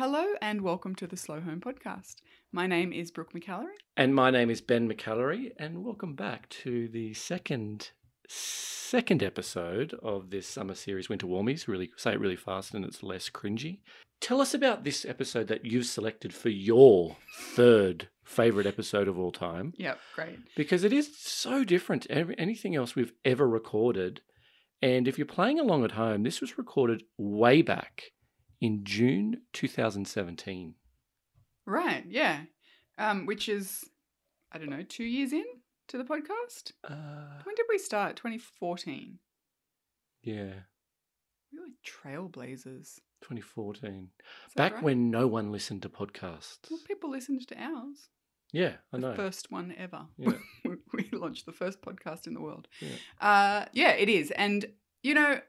Hello and welcome to the Slow Home Podcast. My name is Brooke McAlary. And my name is Ben McAlary, and welcome back to the second second episode of this summer series, Winter Warmies. Really say it really fast, and it's less cringy. Tell us about this episode that you've selected for your third favorite episode of all time, Yep, great. because it is so different to anything else we've ever recorded. And if you're playing along at home, this was recorded way back in June 2017. Right, yeah. Um, which is, I don't know, two years in to the podcast? Uh, When did we start? 2014. yeah, We're like trailblazers. 2014. Back right? when no one listened to podcasts. Well, people listened to ours. Yeah, I The know. first one ever. Yeah. we launched the first podcast in the world. Yeah. Uh, yeah, it is. And, you know,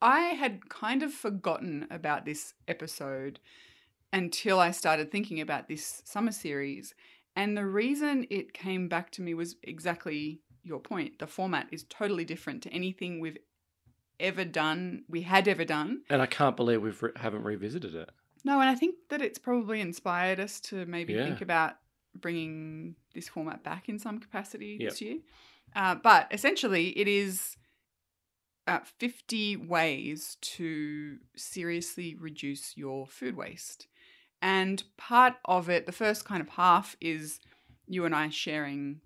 I had kind of forgotten about this episode until I started thinking about this summer series. And the reason it came back to me was exactly your point. The format is totally different to anything we've ever done, we had ever done. And I can't believe we re- haven't revisited it. No, and I think that it's probably inspired us to maybe Yeah. think about bringing this format back in some capacity Yep. this year. Uh, but essentially, it is uh, 50 ways to seriously reduce your food waste. And part of it, the first kind of half, is you and I sharing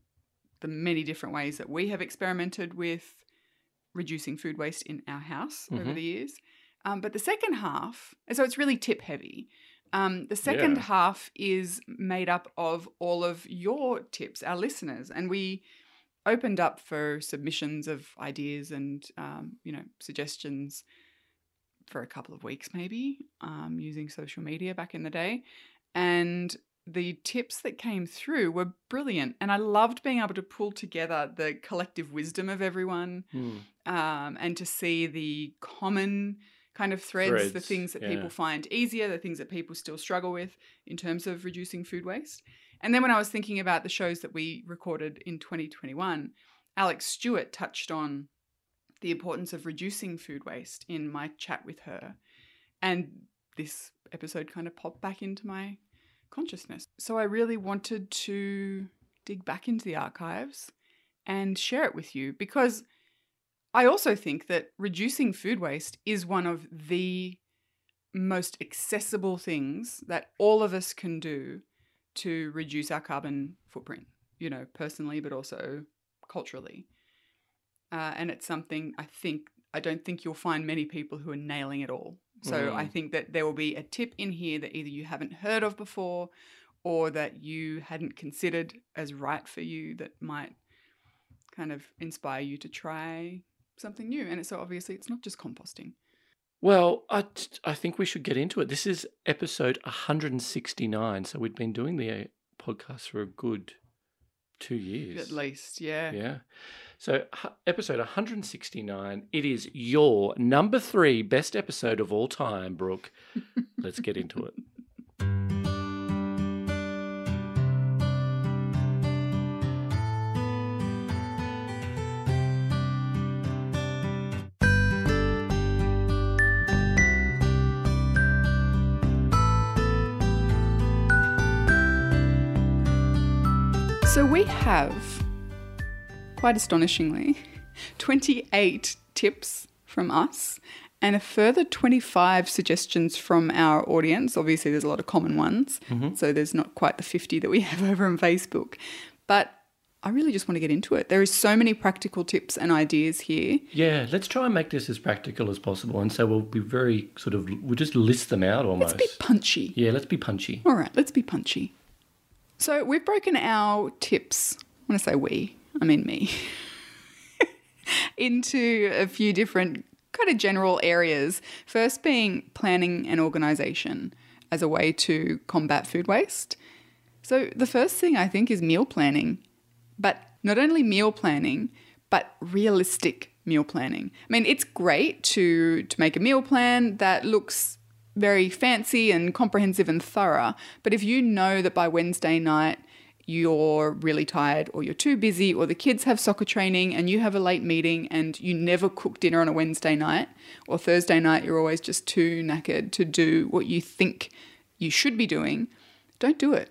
the many different ways that we have experimented with reducing food waste in our house over Mhm. the years. Um, but the second half, so it's really tip heavy. Um, the second Yeah. half is made up of all of your tips, our listeners, and we opened up for submissions of ideas and um, you know suggestions for a couple of weeks, maybe um, using social media back in the day, and the tips that came through were brilliant, and I loved being able to pull together the collective wisdom of everyone Hmm. um, and to see the common kind of threads, the things that yeah. people find easier, the things that people still struggle with in terms of reducing food waste. And then when I was thinking about the shows that we recorded in 2021, Alexx Stewart touched on the importance of reducing food waste in my chat with her. And this episode kind of popped back into my consciousness. So I really wanted to dig back into the archives and share it with you because I also think that reducing food waste is one of the most accessible things that all of us can do to reduce our carbon footprint, you know, personally, but also culturally. Uh, and it's something I think, I don't think you'll find many people who are nailing it all. So I Mm. think that there will be a tip in here that either you haven't heard of before or that you hadn't considered as right for you that might kind of inspire you to try something new. And so obviously it's not just composting. Well, I, t- I think we should get into it. This is episode 169. So we've been doing the uh, podcast for a good two years. At least, yeah. Yeah. So, episode 169, it is your number three best episode of all time, Brooke. Let's get into it. So we have, quite astonishingly, 28 tips from us and a further 25 suggestions from our audience. Obviously, there's a lot of common ones, mm-hmm. so there's not quite the 50 that we have over on Facebook. But I really just want to get into it. There is so many practical tips and ideas here. Yeah, let's try and make this as practical as possible. And so we'll be very sort of, we'll just list them out almost. Let's be punchy. yeah, let's be punchy. All right, let's be punchy. So we've broken our tips. When I say we, I mean me. into a few different kind of general areas. First being planning and organization as a way to combat food waste. So the first thing I think is meal planning, but not only meal planning, but realistic meal planning. I mean, it's great to to make a meal plan that looks very fancy and comprehensive and thorough, but if you know that by Wednesday night you're really tired or you're too busy or the kids have soccer training and you have a late meeting and you never cook dinner on a Wednesday night or Thursday night, you're always just too knackered to do what you think you should be doing, don't do it.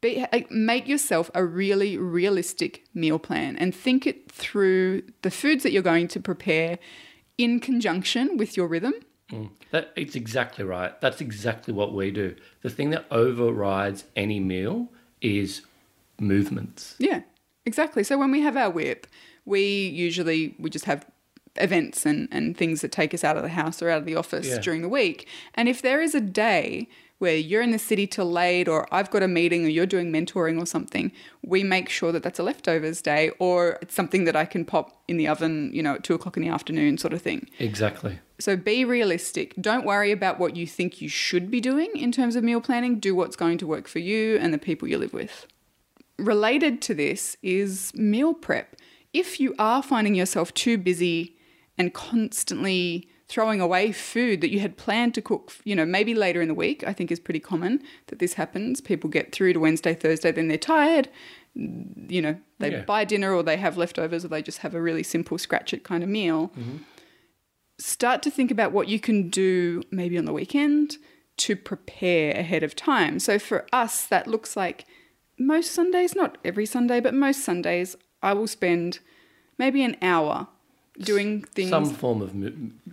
Be, make yourself a really realistic meal plan and think it through the foods that you're going to prepare in conjunction with your rhythm. Mm. That, it's exactly right. That's exactly what we do. The thing that overrides any meal is movements. Yeah, exactly. So when we have our whip, we usually we just have events and, and things that take us out of the house or out of the office Yeah. during the week. And if there is a day where you're in the city till late or I've got a meeting or you're doing mentoring or something, we make sure that that's a leftovers day or it's something that I can pop in the oven, you know, at two o'clock in the afternoon sort of thing. Exactly. So be realistic. Don't worry about what you think you should be doing in terms of meal planning. Do what's going to work for you and the people you live with. Related to this is meal prep. If you are finding yourself too busy and constantly throwing away food that you had planned to cook, you know, maybe later in the week, I think is pretty common that this happens. People get through to Wednesday, Thursday, then they're tired. Mm, you know, they Yeah. buy dinner or they have leftovers or they just have a really simple scratch it kind of meal mm-hmm. start to think about what you can do maybe on the weekend to prepare ahead of time. So for us, that looks like most Sundays, not every Sunday, but most Sundays, I will spend maybe an hour doing things. Some form of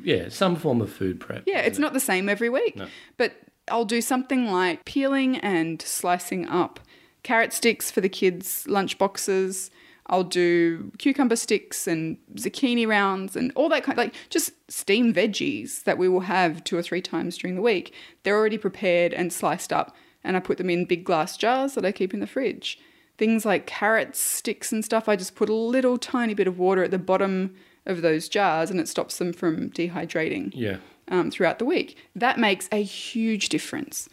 yeah, some form of food prep. yeah, it's it? not the same every week, No. but I'll do something like peeling and slicing up carrot sticks for the kids' lunch boxes. I'll do cucumber sticks and zucchini rounds and all that kind of, like just steamed veggies that we will have two or three times during the week. They're already prepared and sliced up and I put them in big glass jars that I keep in the fridge. Things like carrot sticks and stuff, I just put a little tiny bit of water at the bottom of those jars and it stops them from dehydrating Yeah. um, throughout the week. That makes a huge difference.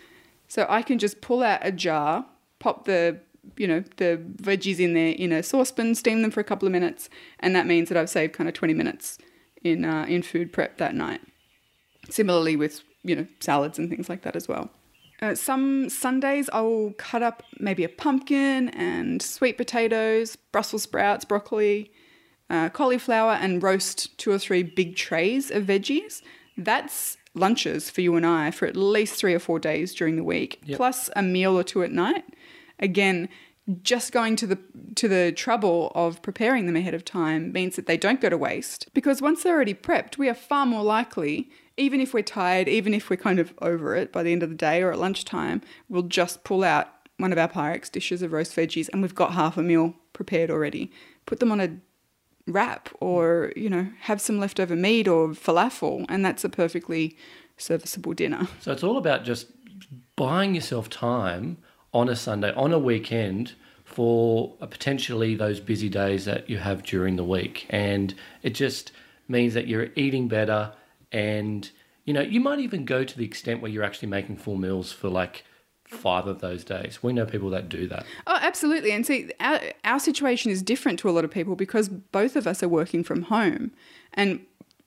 So I can just pull out a jar, pop the you know the veggies in there in a saucepan, steam them for a couple of minutes, and that means that I've saved kind of twenty minutes in uh, in food prep that night. Similarly with you know salads and things like that as well. Uh, some Sundays I will cut up maybe a pumpkin and sweet potatoes, Brussels sprouts, broccoli, uh, cauliflower, and roast two or three big trays of veggies. That's lunches for you and I for at least three or four days during the week, Yep. plus a meal or two at night. Again, just going to the to the trouble of preparing them ahead of time means that they don't go to waste because once they're already prepped, we are far more likely, even if we're tired, even if we're kind of over it by the end of the day or at lunchtime, we'll just pull out one of our Pyrex dishes of roast veggies and we've got half a meal prepared already. Put them on a wrap or, you know, have some leftover meat or falafel and that's a perfectly serviceable dinner. So it's all about just buying yourself time on a Sunday, on a weekend for potentially those busy days that you have during the week. And it just means that you're eating better and you know, you might even go to the extent where you're actually making full meals for like five of those days. We know people that do that. Oh, absolutely. And see, our, our situation is different to a lot of people because both of us are working from home. And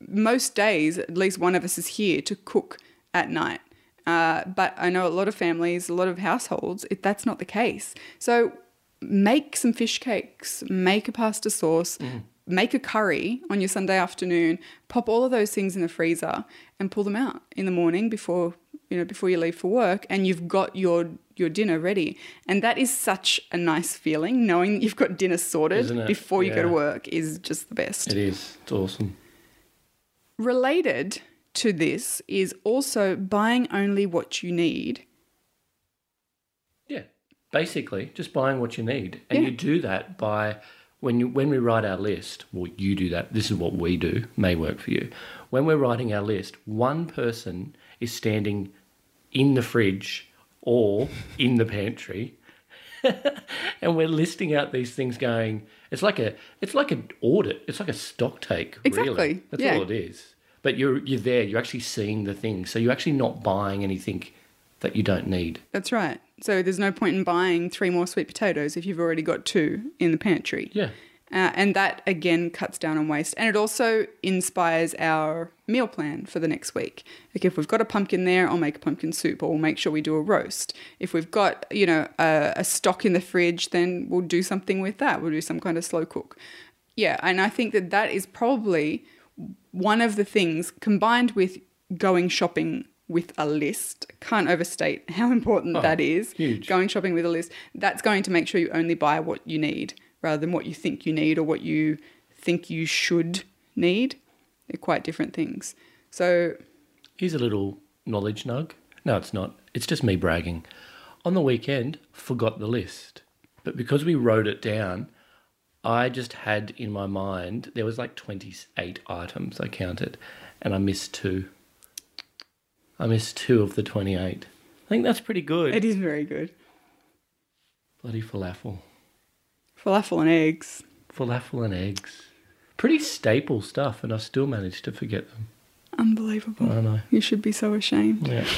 most days, at least one of us is here to cook at night. Uh, but I know a lot of families, a lot of households, it, that's not the case. So make some fish cakes, make a pasta sauce, make a curry on your Sunday afternoon, pop all of those things in the freezer and pull them out in the morning before you know before you leave for work and you've got your your dinner ready and that is such a nice feeling knowing you've got dinner sorted before you go to work is just the best It is. It's awesome. related to this is also buying only what you need Yeah. Basically, just buying what you need. And Yeah. you do that by when you when we write our list, well you do that. This is what we do, may work for you. When we're writing our list, one person is standing in the fridge or in the pantry. And we're listing out these things going it's like a it's like an audit it's like a stock take really. Exactly, that's yeah. all it is. But you're you're there you're actually seeing the things so you're actually not buying anything that you don't need. That's right. So there's no point in buying three more sweet potatoes if you've already got two in the pantry. Yeah Uh, and that again cuts down on waste. And it also inspires our meal plan for the next week. Like if we've got a pumpkin there, I'll make a pumpkin soup or we'll make sure we do a roast. If we've got, you know, a, a stock in the fridge, then we'll do something with that. We'll do some kind of slow cook. Yeah. And I think that that is probably one of the things combined with going shopping with a list. Can't overstate how important Oh, that is. huge. Going shopping with a list. That's going to make sure you only buy what you need rather than what you think you need or what you think you should need. They're quite different things. So, Here's a little knowledge nug. No, it's not. It's just me bragging. On the weekend, forgot the list. But because we wrote it down, I just had in my mind, there was like 28 items I counted, and I missed two. I missed two of the 28. I think that's pretty good. it is very good. Bloody falafel. Falafel and eggs. Falafel and eggs. Pretty staple stuff, and I still managed to forget them. Unbelievable. I know. You should be so ashamed. Yeah.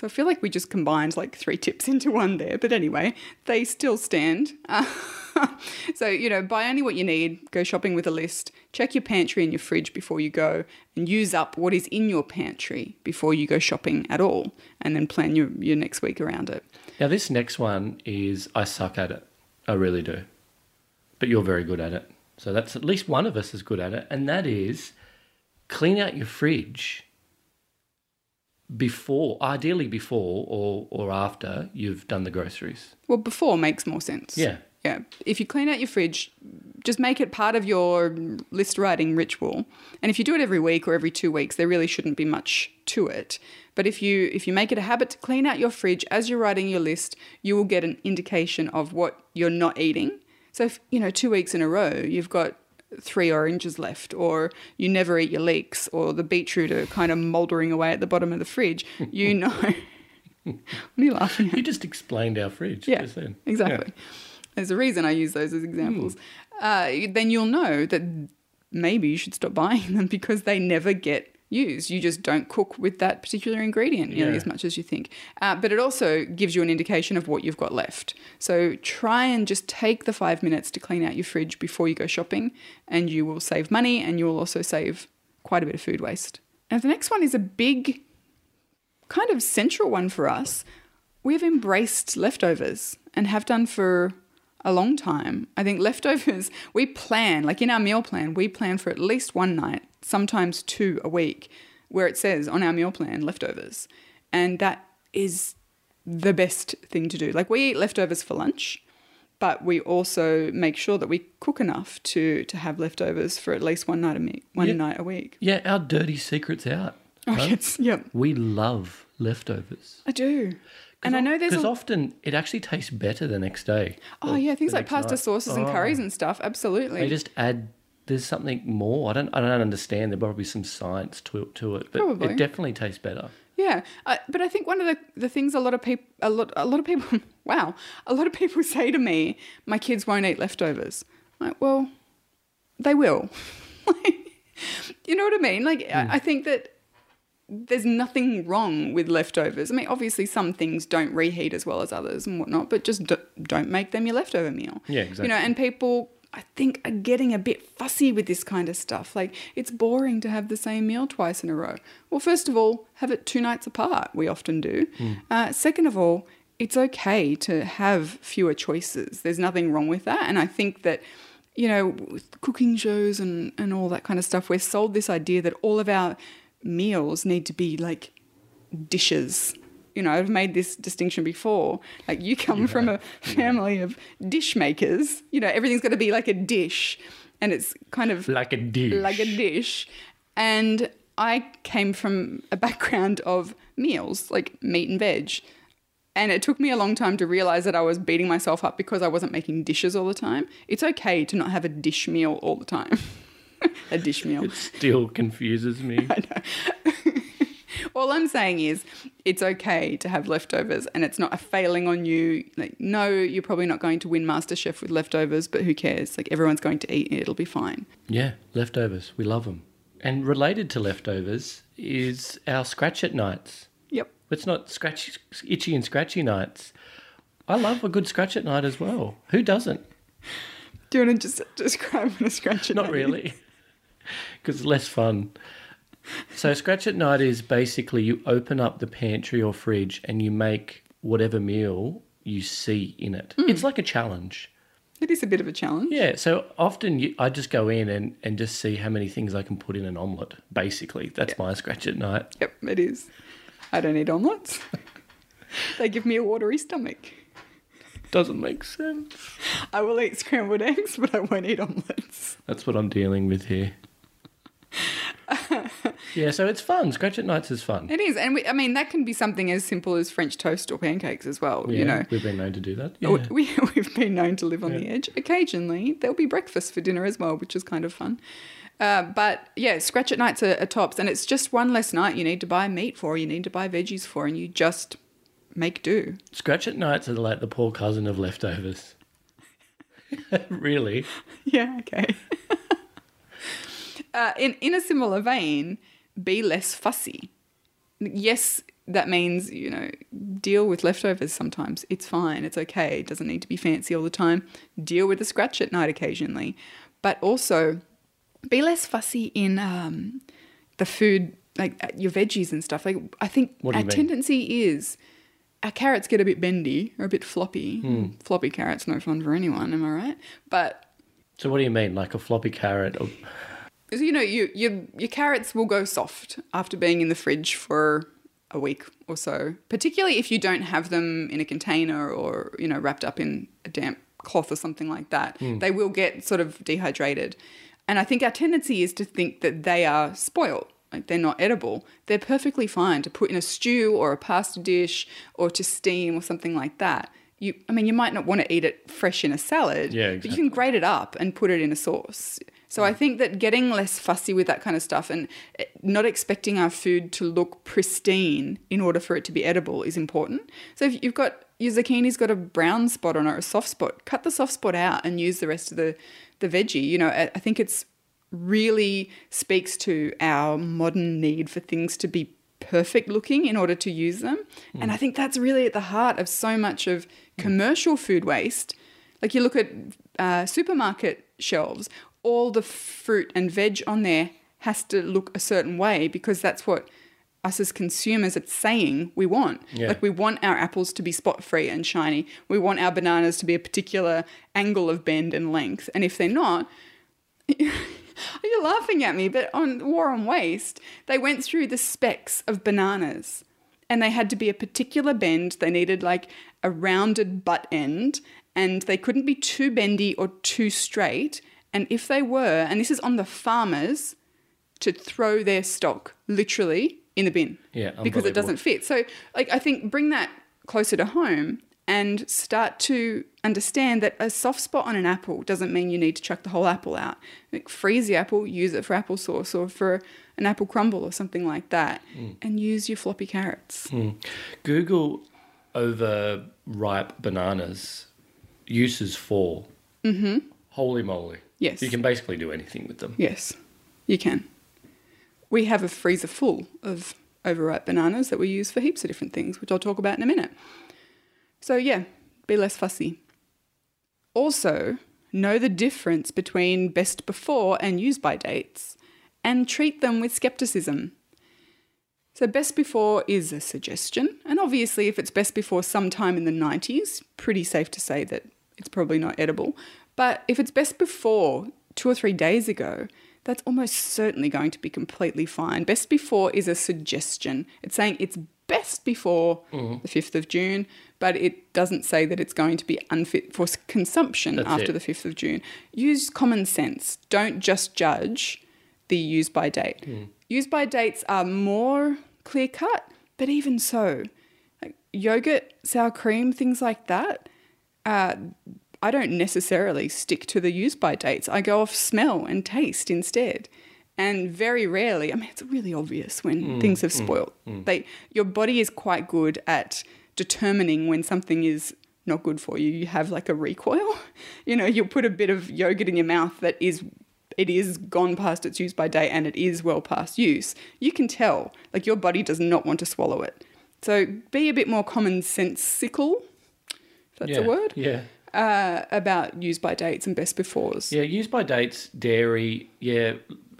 So I feel like we just combined like three tips into one there. But anyway, they still stand. Uh, so, you know, buy only what you need, go shopping with a list, check your pantry and your fridge before you go, and use up what is in your pantry before you go shopping at all, and then plan your, your next week around it. Now, this next one is I suck at it. I really do. But you're very good at it. So that's at least one of us is good at it. And that is clean out your fridge before, ideally before or, or after you've done the groceries. Well, before makes more sense. Yeah. Yeah. If you clean out your fridge, just make it part of your list writing ritual. And if you do it every week or every two weeks, there really shouldn't be much to it. But if you if you make it a habit to clean out your fridge as you're writing your list, you will get an indication of what you're not eating. So if you know two weeks in a row you've got three oranges left, or you never eat your leeks, or the beetroot are kind of mouldering away at the bottom of the fridge, you know. what are you laughing at? You just explained our fridge. Yeah, just then. There's a reason I use those as examples. Uh, then you'll know that maybe you should stop buying them because they never get used. You just don't cook with that particular ingredient nearly Yeah. as much as you think. Uh, but it also gives you an indication of what you've got left. So try and just take the five minutes to clean out your fridge before you go shopping, and you will save money and you will also save quite a bit of food waste. And the next one is a big kind of central one for us. We've embraced leftovers and have done for a long time. I think leftovers, we plan, like in our meal plan, we plan for at least one night, sometimes two a week, where it says on our meal plan leftovers. And that is the best thing to do. Like we eat leftovers for lunch, but we also make sure that we cook enough to to have leftovers for at least one night a week. One Yeah. night a week. Yeah, our dirty secret's out. Oh, right? yes, yep, We love leftovers. I do. And I know there's Because a, often it actually tastes better the next day. oh yeah, things like pasta night. sauces and Oh. curries and stuff. Absolutely. They just add. There's something more. I don't. I don't understand. There's probably some science to to it, but Probably. it definitely tastes better. Yeah, uh, but I think one of the, the things a lot of people a lot a lot of people wow a lot of people say to me, my kids won't eat leftovers. I'm like, well, they will. you know what I mean? Like, Hmm. I, I think that there's nothing wrong with leftovers. I mean, obviously some things don't reheat as well as others and whatnot, but just d- don't make them your leftover meal. Yeah, exactly. You know, and people. I think are getting a bit fussy with this kind of stuff. Like it's boring to have the same meal twice in a row. Well, first of all, have it two nights apart. We often do. Uh, second of all, it's okay to have fewer choices. There's nothing wrong with that. And I think that, you know, with cooking shows and, and all that kind of stuff, we're sold this idea that all of our meals need to be like dishes. You know, I've made this distinction before. Like, you come from a family of dish makers. You know, everything's got to be like a dish, and it's kind of Like a dish. like a dish. And I came from a background of meals, like meat and veg. And it took me a long time to realize that I was beating myself up because I wasn't making dishes all the time. It's okay to not have a dish meal all the time. a dish meal. It still confuses me. All I'm saying is it's okay to have leftovers and it's not a failing on you. Like, no, you're probably not going to win MasterChef with leftovers, but who cares? Like, everyone's going to eat it, it'll be fine. Yeah, leftovers. We love them. And related to leftovers is our scratch at nights. Yep. It's not scratchy, itchy and scratchy nights. I love a good scratch at night as well. Who doesn't? Do you want to just describe what a scratch at Not night really, because it's less fun. So, scratch at night is basically you open up the pantry or fridge and you make whatever meal you see in it. Hmm. It's like a challenge. It is a bit of a challenge. Yeah, so often you, I just go in and, and just see how many things I can put in an omelette. Basically, that's my scratch at night. Yep, it is. I don't eat omelets. they give me a watery stomach. Doesn't make sense. I will eat scrambled eggs, but I won't eat omelets. That's what I'm dealing with here. yeah, so it's fun. Scratch at nights is fun. It is, and we, I mean that can be something as simple as French toast or pancakes as well. Yeah, You know, we've been known to do that. Oh, Yeah. we we've been known to live on the edge. Occasionally, there'll be breakfast for dinner as well, which is kind of fun. Uh, but yeah, scratch at nights are, are tops, and it's just one less night you need to buy meat for, you need to buy veggies for, and you just make do. Scratch at nights are like the poor cousin of leftovers. really? Yeah, okay. Uh, in in a similar vein, be less fussy. Yes, that means you know deal with leftovers sometimes. It's fine. It's okay. It doesn't need to be fancy all the time. Deal with the scratch at night occasionally, but also be less fussy in um, the food, like your veggies and stuff. Like I think our mean? tendency is. Our carrots get a bit bendy or a bit floppy. Hmm. Floppy carrots, no fun for anyone, am I right? But So what do you mean? Like a floppy carrot? Or... So, you know, you, you, your carrots will go soft after being in the fridge for a week or so, particularly if you don't have them in a container or, you know, wrapped up in a damp cloth or something like that. Hmm. They will get sort of dehydrated. And I think our tendency is to think that they are spoiled, like they're not edible. They're perfectly fine to put in a stew or a pasta dish or to steam or something like that. You, I mean, you might not want to eat it fresh in a salad, Yeah, but you can grate it up and put it in a sauce. So I think that getting less fussy with that kind of stuff and eh, not expecting our food to look pristine in order for it to be edible is important. So if you've got your zucchini's got a brown spot on it a soft spot, cut the soft spot out and use the rest of the the veggie. You know, I I think it's really speaks to our modern need for things to be perfect looking in order to use them. And I think that's really at the heart of so much of commercial food waste. Like you look at uh, supermarket shelves, all the fruit and veg on there has to look a certain way because that's what us as consumers are saying we want. Yeah. Like we want our apples to be spot free and shiny. We want our bananas to be a particular angle of bend and length. And if they're not, you're laughing at me, but on War on Waste, they went through the specs of bananas and they had to be a particular bend. They needed like a rounded butt end and they couldn't be too bendy or too straight. And if they were, and this is on the farmers to throw their stock literally in the bin Yeah, because it doesn't fit. So, like, I think bring that closer to home and start to understand that a soft spot on an apple doesn't mean you need to chuck the whole apple out. Like, freeze the apple, use it for applesauce or for an apple crumble or something like that, Mm. and use your floppy carrots. Google overripe bananas uses for. Mm-hmm. Holy moly. Yes. You can basically do anything with them. Yes, you can. We have a freezer full of overripe bananas that we use for heaps of different things, which I'll talk about in a minute. So, yeah, be less fussy. Also, know the difference between best before and use by dates and treat them with skepticism. So, best before is a suggestion, and obviously, if it's best before sometime in the 90s, pretty safe to say that it's probably not edible. But if it's best before two or three days ago, that's almost certainly going to be completely fine. Best before is a suggestion. It's saying it's best before the 5th of June, but it doesn't say that it's going to be unfit for consumption That's after it. the 5th of June. Use common sense. Don't just judge the use by date. Use by dates are more clear cut, but even so, like yogurt, sour cream, things like that, uh, I don't necessarily stick to the use by dates. I go off smell and taste instead. And very rarely, I mean, it's really obvious when mm, things have mm, spoiled. Mm. They, your body is quite good at determining when something is not good for you. You have like a recoil. You know, you'll put a bit of yogurt in your mouth that is it is gone past its use by date and it is well past use. You can tell, like your body does not want to swallow it. So be a bit more common sensical, if that's yeah. a word. Yeah. Uh, about use by dates and best befores. Yeah, use by dates, dairy. Yeah,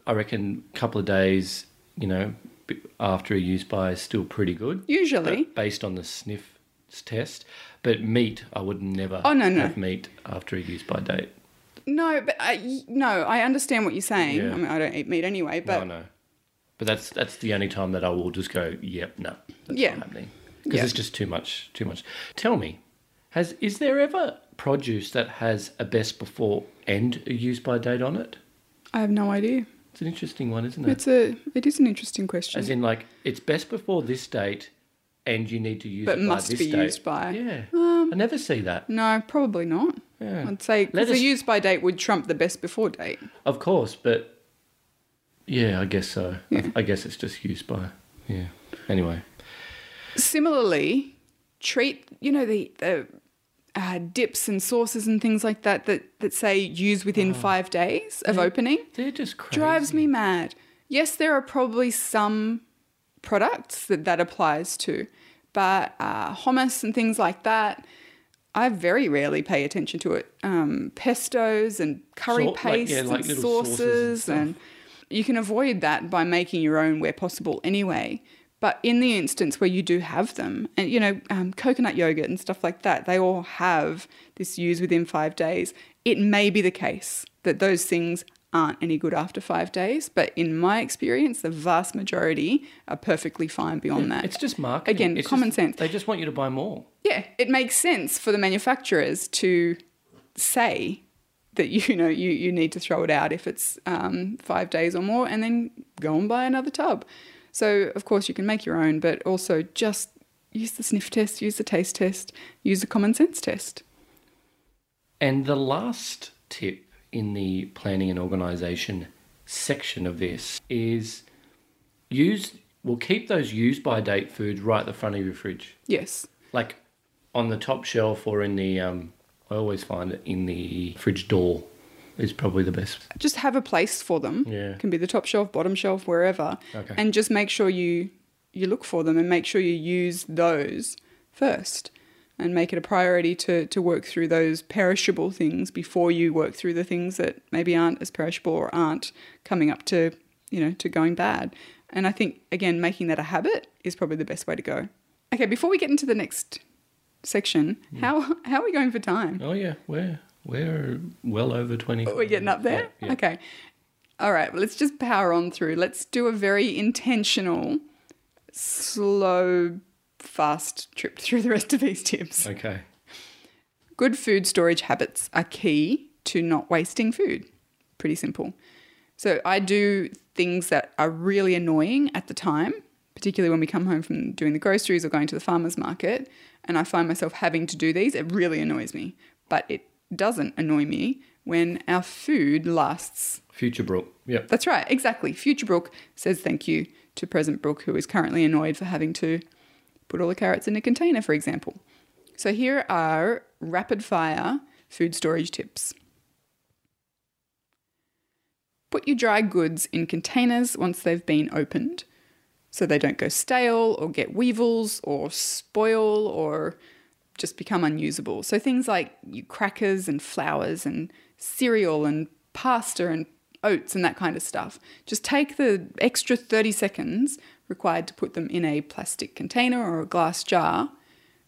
I reckon a couple of days. You know, after a use by is still pretty good. Usually. based on the sniff test. But meat, I would never. Oh, no, no. have meat after a use by date. No, but I, no, I understand what you're saying. Yeah. I mean, I don't eat meat anyway, but no, no. But that's that's the only time that I will just go. Yep, no, that's Yeah. not happening because Yeah. it's just too much. Too much. Tell me, has is there ever produce that has a best before and a use by date on it? I have no idea. It's an interesting one, isn't it? It's a, it is an interesting question. As in, like, it's best before this date, and you need to use But it by must this be date. used by. Yeah, Um, I never see that. no, probably not. Yeah. I'd say because the us- use by date would trump the best before date. Of course, but yeah, I guess so. I- I, guess it's just used by. Yeah. Anyway, Similarly, treat you know the the uh, dips and sauces and things like that that that say use within five days of opening they're just crazy. drives me mad. Yes, there are probably some products that that applies to, but uh, hummus and things like that, I very rarely pay attention to it. Um, pestos and curry like, pastes yeah, like and sauces sauces, and and, you can avoid that by making your own where possible anyway. But in the instance where you do have them, and you know, um, coconut yogurt and stuff like that, they all have this use within five days. It may be the case that those things aren't any good after five days, but in my experience, the vast majority are perfectly fine beyond that. It's just marketing. Again, It's common just- sense. They just want you to buy more. Yeah, it makes sense for the manufacturers to say that you know you, you need to throw it out if it's um, five days or more, and then go and buy another tub. So of course you can make your own, but also just use the sniff test, use the taste test, use the common sense test. And the last tip in the planning and organisation section of this is use. Well, keep those use by date foods right at the front of your fridge, Yes, like on the top shelf or in the. Um, I always find it in the fridge door is probably the best. just have a place for them. Yeah. can be the top shelf, bottom shelf, wherever, Okay. and just make sure you you look for them and make sure you use those first and make it a priority to to work through those perishable things before you work through the things that maybe aren't as perishable or aren't coming up to you know to going bad and i think again making that a habit is probably the best way to go okay before we get into the next section hmm. how how are we going for time Oh yeah, we're we're well over twenty. we're getting up there? Yeah. Okay. All right, well, let's just power on through. Let's do a very intentional, slow, fast trip through the rest of these tips. Okay. Good food storage habits are key to not wasting food. Pretty simple. So I do things that are really annoying at the time, particularly when we come home from doing the groceries or going to the farmer's market, and I find myself having to do these. It really annoys me. But it doesn't annoy me when our food lasts. Future Brooke. Yep. That's right, exactly. Future Brooke says thank you to present Brooke, who is currently annoyed for having to put all the carrots in a container, for example. So here are rapid fire food storage tips. Put your dry goods in containers once they've been opened so they don't go stale or get weevils or spoil or just become unusable. So things like crackers and flours and cereal and pasta and oats and that kind of stuff. Just take the extra 30 seconds required to put them in a plastic container or a glass jar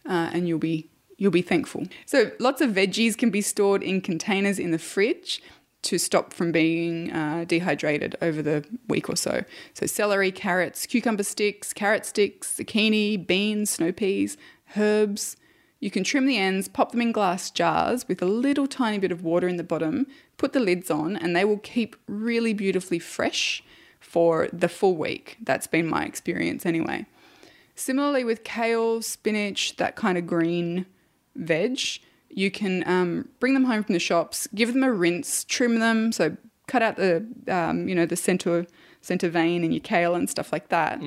uh, and you'll be you'll be thankful. So lots of veggies can be stored in containers in the fridge to stop from being uh, dehydrated over the week or so. So celery, carrots, cucumber sticks, carrot sticks, zucchini, beans, snow peas, herbs. You can trim the ends, pop them in glass jars with a little tiny bit of water in the bottom, put the lids on, and they will keep really beautifully fresh for the full week. That's been my experience anyway. Similarly, with kale, spinach, that kind of green veg, you can um, bring them home from the shops, give them a rinse, trim them, so cut out the um, you know the center center vein in your kale and stuff like that,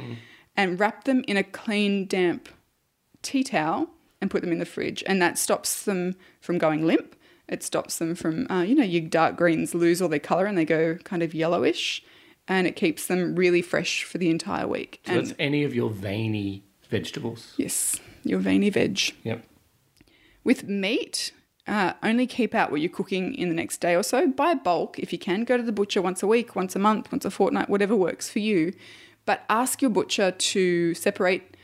and wrap them in a clean, damp tea towel and put them in the fridge, and that stops them from going limp. It stops them from uh, you know your dark greens lose all their color and they go kind of yellowish, and it keeps them really fresh for the entire week. So and that's any of your veiny vegetables. yes, your veiny veg. Yep. With meat, Uh, only keep out what you're cooking in the next day or so. Buy bulk if you can. Go to the butcher once a week, once a month, once a fortnight, whatever works for you. But ask your butcher to separate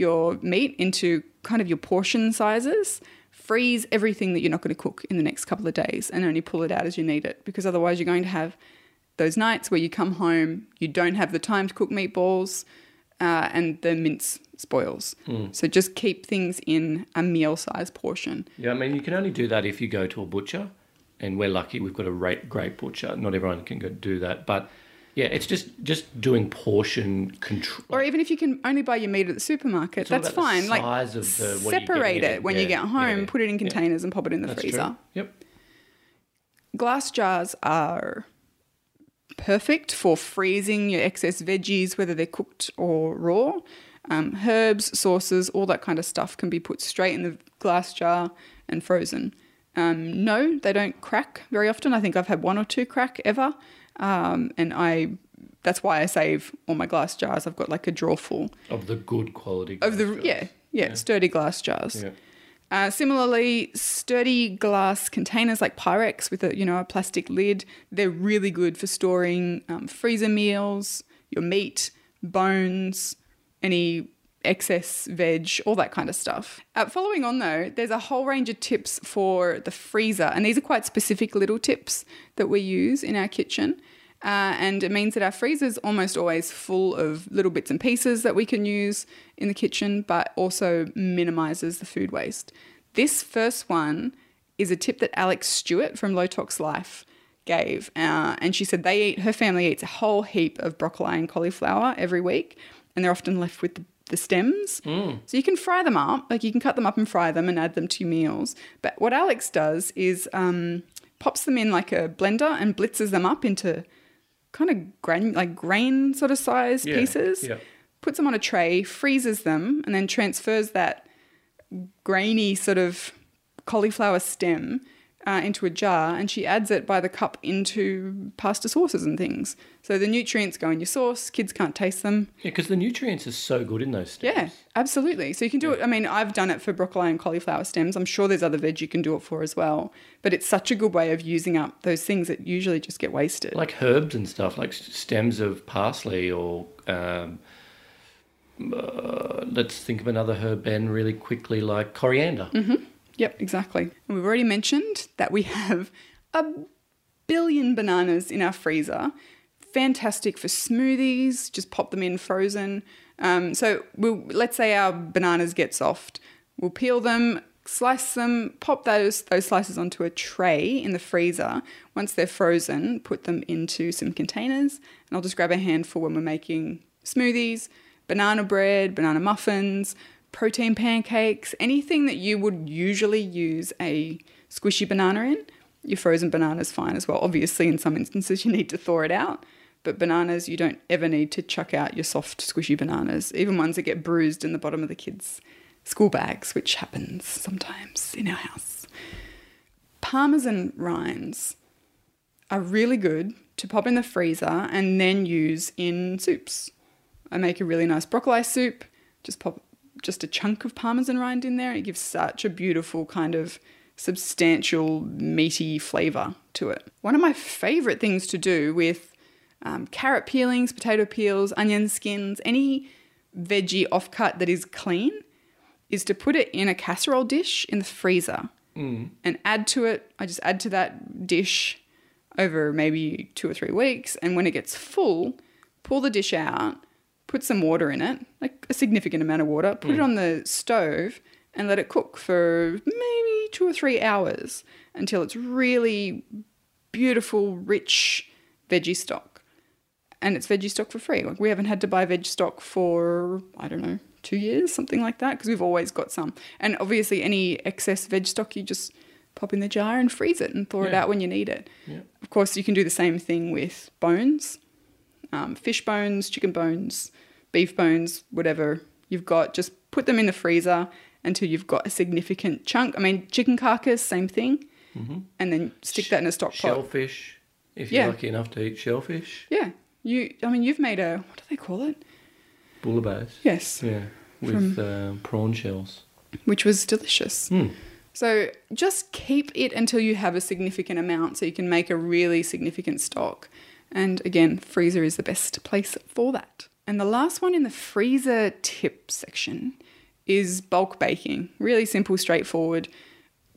your meat into kind of your portion sizes. Freeze everything that you're not going to cook in the next couple of days and only pull it out as you need it because otherwise you're going to have those nights where you come home, you don't have the time to cook meatballs, uh, and the mince spoils. So just keep things in a meal size portion. Yeah, I mean, you can only do that if you go to a butcher, and we're lucky we've got a great, great butcher. Not everyone can go do that, but yeah, it's just just doing portion control. Or even if you can only buy your meat at the supermarket, that's fine. Like size of the- separate it when you get home, yeah, put it in yeah. containers and pop it in the That's freezer. true. Yep. Glass jars are perfect for freezing your excess veggies, whether they're cooked or raw. Um, herbs, sauces, all that kind of stuff can be put straight in the glass jar and frozen. Um, no, they don't crack very often. I think I've had one or two crack ever, um, and I. That's why I save all my glass jars. I've got like a drawer full Of the good quality. of the jars. yeah, yeah sturdy glass jars. Yeah. Uh, similarly, sturdy glass containers like Pyrex with a you know a plastic lid, they're really good for storing um, freezer meals, your meat, bones, any excess veg, all that kind of stuff. Uh, following on though, there's a whole range of tips for the freezer, and these are quite specific little tips that we use in our kitchen. Uh, and it means that our freezer is almost always full of little bits and pieces that we can use in the kitchen, but also minimizes the food waste. This first one is a tip that Alexx Stewart from Low Tox Life gave. Uh, and she said they eat, her family eats a whole heap of broccoli and cauliflower every week, and they're often left with the, the stems. So you can fry them up, like you can cut them up and fry them and add them to your meals. But what Alexx does is um, pops them in like a blender and blitzes them up into kind of gran- like grain sort of size Yeah, pieces, yeah. puts them on a tray, freezes them, and then transfers that grainy sort of cauliflower stem uh, into a jar, and she adds it by the cup into pasta sauces and things. So the nutrients go in your sauce. Kids can't taste them. Yeah, because the nutrients are so good in those stems. Yeah, absolutely. So you can do it. I mean, I've done it for broccoli and cauliflower stems. I'm sure there's other veg you can do it for as well. But it's such a good way of using up those things that usually just get wasted. Like herbs and stuff, like stems of parsley or. Um, uh, let's think of another herb, Ben, really quickly, like coriander. Yep, exactly. And we've already mentioned that we have a billion bananas in our freezer. Fantastic for smoothies. Just pop them in frozen. Um, so we'll, let's say our bananas get soft. We'll peel them, slice them, pop those those slices onto a tray in the freezer. Once they're frozen, put them into some containers, and I'll just grab a handful when we're making smoothies, banana bread, banana muffins, protein pancakes, anything that you would usually use a squishy banana in. Your frozen banana is fine as well. Obviously, in some instances, you need to thaw it out. But bananas, you don't ever need to chuck out your soft, squishy bananas, even ones that get bruised in the bottom of the kids' school bags, which happens sometimes in our house. Parmesan rinds are really good to pop in the freezer and then use in soups. I make a really nice broccoli soup, just pop just a chunk of parmesan rind in there, and it gives such a beautiful kind of substantial meaty flavor to it. One of my favorite things to do with um, carrot peelings, potato peels, onion skins, any veggie offcut that is clean, is to put it in a casserole dish in the freezer and add to it. I just add to that dish over maybe two or three weeks. And when it gets full, pull the dish out, put some water in it, like a significant amount of water, put it mm. on the stove and let it cook for maybe two or three hours until it's really beautiful, rich veggie stock. And it's veggie stock for free. Like we haven't had to buy veg stock for, I don't know, two years, something like that, because we've always got some. And obviously, any excess veg stock, you just pop in the jar and freeze it and thaw it out when you need it. Yeah. Of course, you can do the same thing with bones, um, fish bones, chicken bones, beef bones, whatever you've got. Just put them in the freezer until you've got a significant chunk. I mean, chicken carcass, same thing. And then stick that in a stock pot. Shellfish, if you're Yeah. lucky enough to eat shellfish. Yeah. You, I mean, you've made a, what do they call it? Bouillabaisse. Yes. Yeah, with um, prawn shells. Which was delicious. Hmm. So just keep it until you have a significant amount so you can make a really significant stock. And again, freezer is the best place for that. And the last one in the freezer tip section is bulk baking. Really simple, straightforward.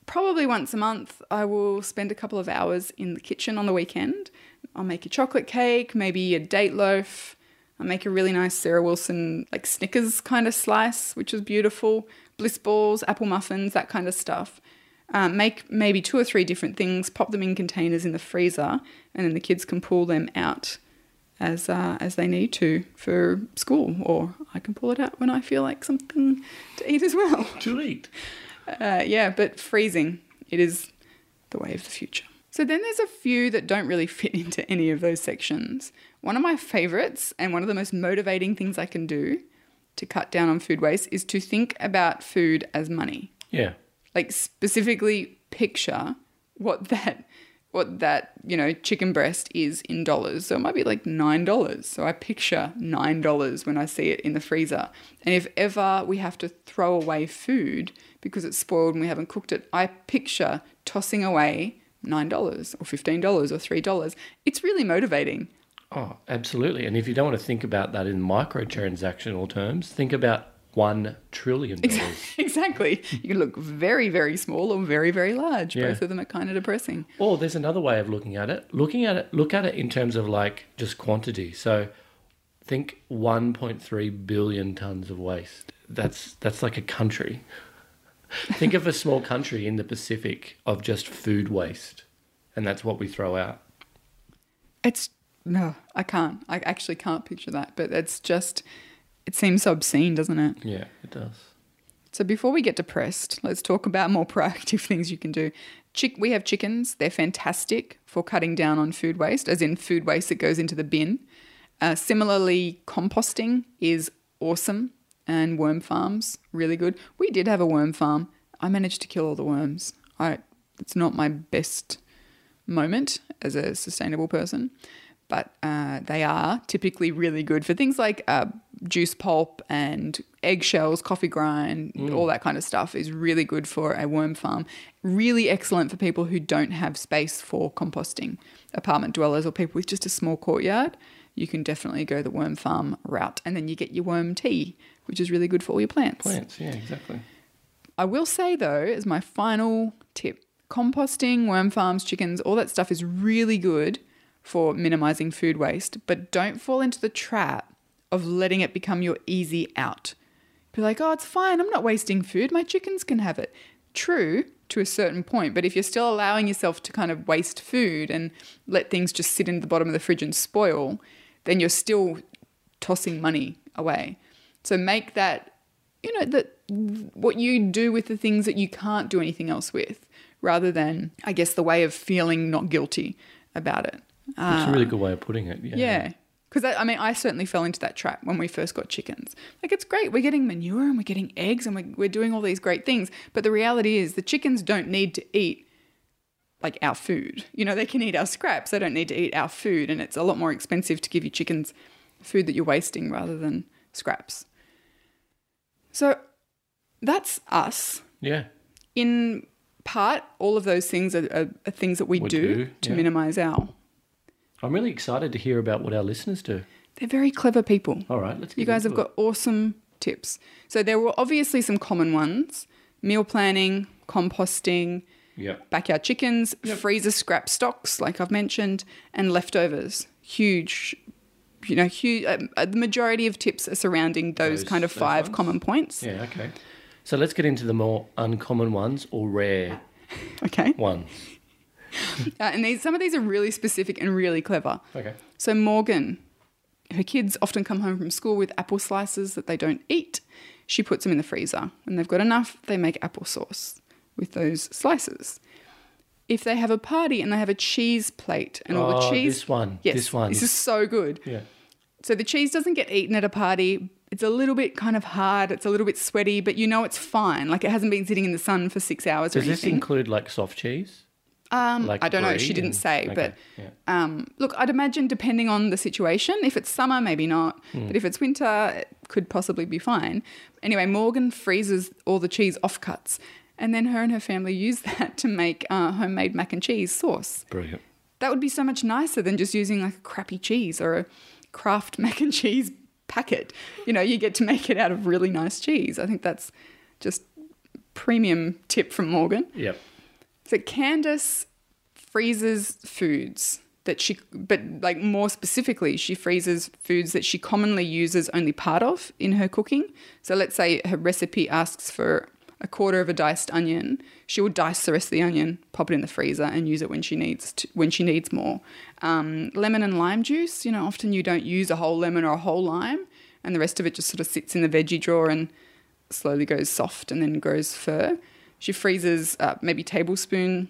Probably once a month, I will spend a couple of hours in the kitchen on the weekend. I'll make a chocolate cake, maybe a date loaf. I'll make a really nice Sarah Wilson, like Snickers kind of slice, which is beautiful. Bliss balls, apple muffins, that kind of stuff. Um, make maybe two or three different things, pop them in containers in the freezer, and then the kids can pull them out as uh, as they need to for school, or I can pull it out when I feel like something to eat as well. To eat. Uh, yeah, but freezing, it is the way of the future. So then there's a few that don't really fit into any of those sections. One of my favorites and one of the most motivating things I can do to cut down on food waste is to think about food as money. Yeah. Like specifically picture what that what that, you know, chicken breast is in dollars. So it might be like $9. So I picture $9 when I see it in the freezer. And if ever we have to throw away food because it's spoiled and we haven't cooked it, I picture tossing away $9 or $15 or $3. It's really motivating. Oh, absolutely. And if you don't want to think about that in microtransactional terms, think about one trillion dollars. exactly. You look very, very small or very, very large. Yeah. Both of them are kind of depressing. Or there's another way of looking at it. Looking at it, look at it in terms of like just quantity. So think 1.3 billion tons of waste. That's that's like a country. think of a small country in the Pacific of just food waste, and that's what we throw out. It's no, I can't. I actually can't picture that. But it's just, it seems so obscene, doesn't it? Yeah, it does. So before we get depressed, let's talk about more proactive things you can do. Chick, we have chickens. They're fantastic for cutting down on food waste, as in food waste that goes into the bin. Uh, similarly, composting is awesome, and worm farms really good. We did have a worm farm. I managed to kill all the worms. I it's not my best moment as a sustainable person, but uh, they are typically really good for things like uh, juice pulp and eggshells, coffee grind, all that kind of stuff is really good for a worm farm. Really excellent for people who don't have space for composting, apartment dwellers or people with just a small courtyard. You can definitely go the worm farm route, and then you get your worm tea, which is really good for all your plants. Plants, yeah, exactly. I will say though, as my final tip, composting, worm farms, chickens, all that stuff is really good for minimizing food waste, but don't fall into the trap of letting it become your easy out. Be like, oh, it's fine. I'm not wasting food. My chickens can have it. True to a certain point, but if you're still allowing yourself to kind of waste food and let things just sit in the bottom of the fridge and spoil, then you're still tossing money away. So make that, you know, that what you do with the things that you can't do anything else with, rather than, I guess, the way of feeling not guilty about it. It's a really um, good way of putting it. Yeah. Yeah. Because I mean, I certainly fell into that trap when we first got chickens. Like, it's great. We're getting manure and we're getting eggs and we're, we're doing all these great things. But the reality is, the chickens don't need to eat like our food. You know, they can eat our scraps. They don't need to eat our food. And it's a lot more expensive to give your chickens food that you're wasting rather than scraps. So that's us. Yeah. In part, all of those things are, are, are things that we, We do, do, to yeah. minimize our. I'm really excited to hear about what our listeners do. They're very clever people. All right, let's. You guys have got awesome tips. So there were obviously some common ones meal planning, composting, backyard chickens, Yep. freezer scrap stocks, like I've mentioned, and leftovers. Huge, you know, huge. Uh, uh, the majority of tips are surrounding those, Those- kind of those five ones? common points. Yeah. Okay. So let's get into the more uncommon ones or rare Okay. ones. Uh, and these, some of these are really specific and really clever. Okay. So Morgan, her kids often come home from school with apple slices that they don't eat. She puts them in the freezer. When they've got enough, they make applesauce with those slices. If they have a party and they have a cheese plate and all the Oh, cheese, This one. yes, This one. this is so good. yeah. So the cheese doesn't get eaten at a party. It's a little bit kind of hard. It's a little bit sweaty, but you know it's fine. Like it hasn't been sitting in the sun for six hours or something. Does this include like soft cheese? Um, like I don't know. She didn't and- say, okay, but yeah. um, look, I'd imagine depending on the situation, if it's summer, maybe not. Hmm. But if it's winter, it could possibly be fine. Anyway, Morgan freezes all the cheese offcuts And then her and her family use that to make uh, homemade mac and cheese sauce. Brilliant. That would be so much nicer than just using like a crappy cheese or a Kraft mac and cheese packet. You know, you get to make it out of really nice cheese. I think that's just premium tip from Morgan. Yep. So Candace freezes foods that she, but like more specifically, she freezes foods that she commonly uses only part of in her cooking. So let's say her recipe asks for a quarter of a diced onion. She will dice the rest of the onion, pop it in the freezer, and use it when she needs to, when she needs more. Um, lemon and lime juice. You know, often you don't use a whole lemon or a whole lime, and the rest of it just sort of sits in the veggie drawer and slowly goes soft and then grows fur. She freezes uh, maybe tablespoon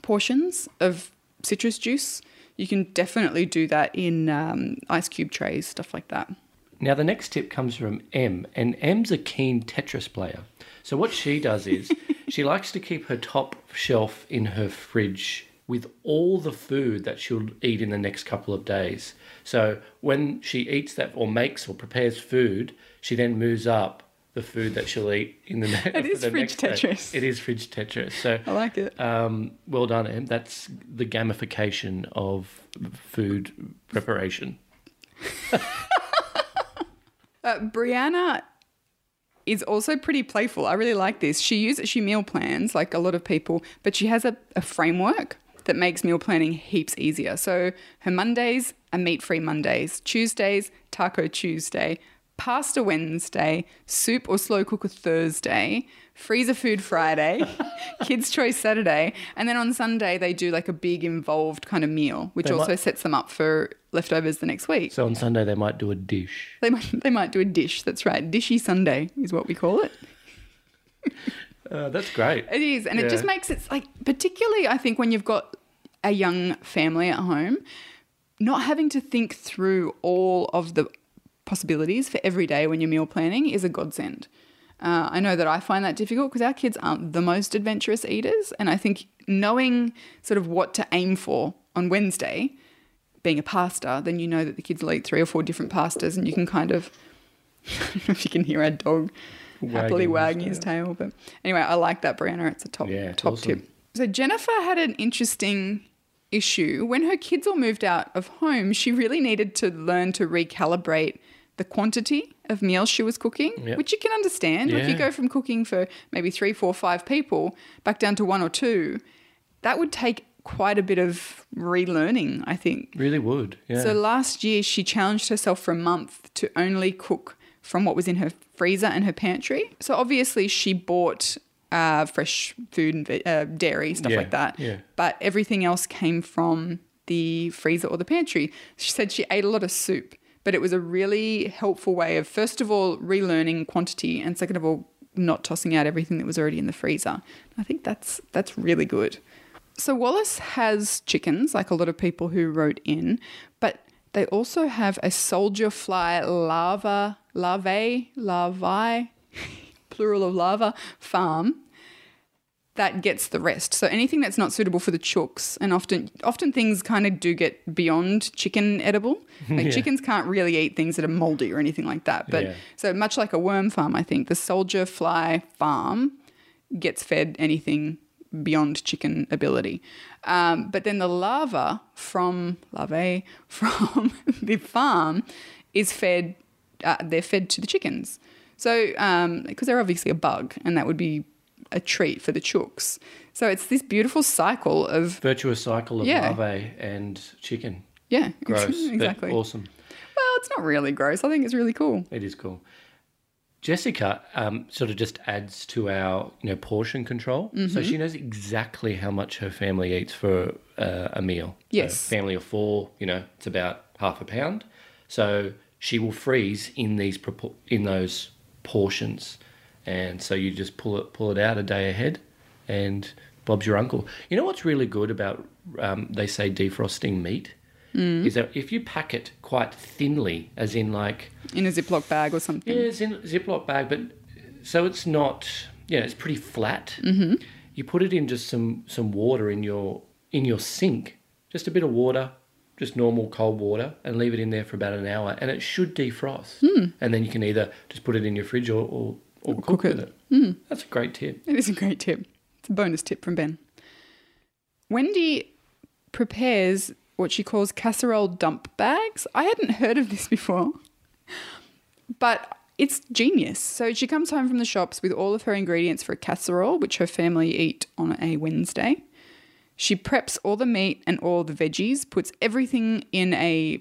portions of citrus juice. You can definitely do that in um, ice cube trays, stuff like that. Now, the next tip comes from M, and M's a keen Tetris player. So, what she does is she likes to keep her top shelf in her fridge with all the food that she'll eat in the next couple of days. So, when she eats that or makes or prepares food, she then moves up the food that she'll eat in the, ne- It is the fridge next day. Tetris. It is fridge Tetris. So, I like it. um, well done, Em. That's the gamification of food preparation. Uh, Brianna is also pretty playful. I really like this. She uses she meal plans like a lot of people, but she has a, a framework that makes meal planning heaps easier. So her Mondays are meat free Mondays, Tuesdays taco Tuesday, pasta Wednesday, soup or slow cooker Thursday, freezer food Friday, kids choice Saturday, and then on Sunday they do like a big involved kind of meal, which They might- also sets them up for leftovers the next week. So on Sunday they might do a dish. They might they might do a dish. That's right. Dishy Sunday is what we call it. Uh, that's great. It is, and it just Yeah. makes it like particularly I think when you've got a young family at home, not having to think through all of the possibilities for every day when you're meal planning is a godsend. Uh, I know that I find that difficult because our kids aren't the most adventurous eaters, and I think knowing sort of what to aim for on Wednesday, being a pasta, then you know that the kids will eat three or four different pastas, and you can kind of I don't know if you can hear our dog happily Wagging his wagging his tail. But anyway, I like that, Brianna. It's a top Yeah, top awesome. tip. So Jennifer had an interesting issue when her kids all moved out of home. She really needed to learn to recalibrate the quantity of meals she was cooking, Yep. which you can understand. If you go from cooking for maybe three, four, five people back down to one or two, that would take quite a bit of relearning, I think. Really would. Yeah. So last year, she challenged herself for a month to only cook from what was in her freezer and her pantry. So obviously, she bought uh, fresh food and uh, dairy, stuff Yeah, like that. yeah. But everything else came from the freezer or the pantry. She said she ate a lot of soup, but it was a really helpful way of, first of all, relearning quantity, and second of all, not tossing out everything that was already in the freezer. I think that's that's really good. So Wallace has chickens, like a lot of people who wrote in, but they also have a soldier fly larva, larvae, larvae, plural of larva farm that gets the rest. So anything that's not suitable for the chooks, and often often things kind of do get beyond chicken edible. Like Yeah. chickens can't really eat things that are moldy or anything like that. But Yeah. so much like a worm farm, I think the soldier fly farm gets fed anything beyond chicken ability. Um, but then the larva from larvae from the farm is fed. Uh, they're fed to the chickens. So because they're obviously a bug, and that would be a treat for the chooks. So it's this beautiful cycle of Virtuous cycle of Yeah. larvae and chicken. yeah, Gross. exactly. Awesome. Well, it's not really gross. I think it's really cool. It is cool. Jessica um, sort of just adds to our you know portion control, Mm-hmm. so she knows exactly how much her family eats for uh, a meal. So Yes. family of four, you know, it's about half a pound. So she will freeze in these in those portions, and so you just pull it pull it out a day ahead, and Bob's your uncle. You know what's really good about um, they say defrosting meat Mm. is that if you pack it quite thinly, as in like In a Ziploc bag or something. yeah, it's in a Ziploc bag, but so it's not. Yeah, it's pretty flat. Mm-hmm. You put it in just some some water in your in your sink, just a bit of water, just normal cold water, and leave it in there for about an hour, and it should defrost. And then you can either just put it in your fridge or, or or, cook, cook with it. it. Mm. That's a great tip. It is a great tip. It's a bonus tip from Ben. Wendy prepares what she calls casserole dump bags. I hadn't heard of this before, but it's genius. So she comes home from the shops with all of her ingredients for a casserole, which her family eat on a Wednesday. She preps all the meat and all the veggies, puts everything in a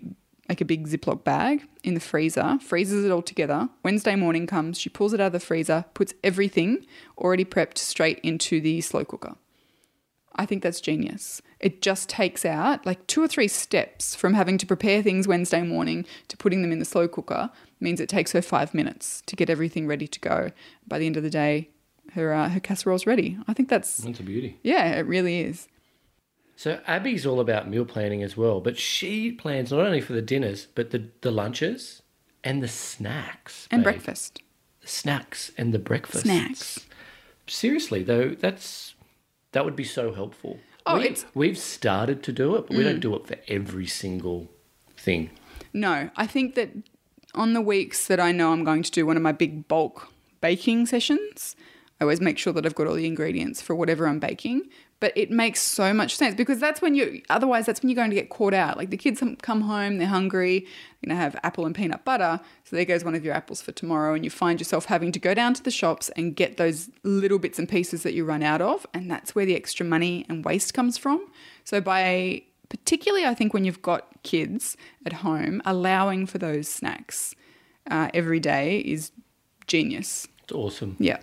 like a big Ziploc bag in the freezer, freezes it all together. Wednesday morning comes, she pulls it out of the freezer, puts everything already prepped straight into the slow cooker. I think that's genius. It just takes out like two or three steps from having to prepare things Wednesday morning to putting them in the slow cooker. Means it takes her five minutes to get everything ready to go. By the end of the day, her uh, her casserole's ready. I think that's That's a beauty. yeah, it really is. So Abby's all about meal planning as well, but she plans not only for the dinners, but the, the lunches and the snacks. And babe. breakfast, The snacks and the breakfast. snacks. Seriously though, that's that would be so helpful. Oh, we, it's- Mm. we've started to do it, but we don't do it for every single thing. No, I think that on the weeks that I know I'm going to do one of my big bulk baking sessions, I always make sure that I've got all the ingredients for whatever I'm baking. But it makes so much sense because that's when you, otherwise, that's when you're going to get caught out. Like the kids come home, they're hungry, going to have apple and peanut butter. So there goes one of your apples for tomorrow. And you find yourself having to go down to the shops and get those little bits and pieces that you run out of. And that's where the extra money and waste comes from. So by particularly I think when you've got kids at home, allowing for those snacks uh, every day is genius. It's awesome. Yeah.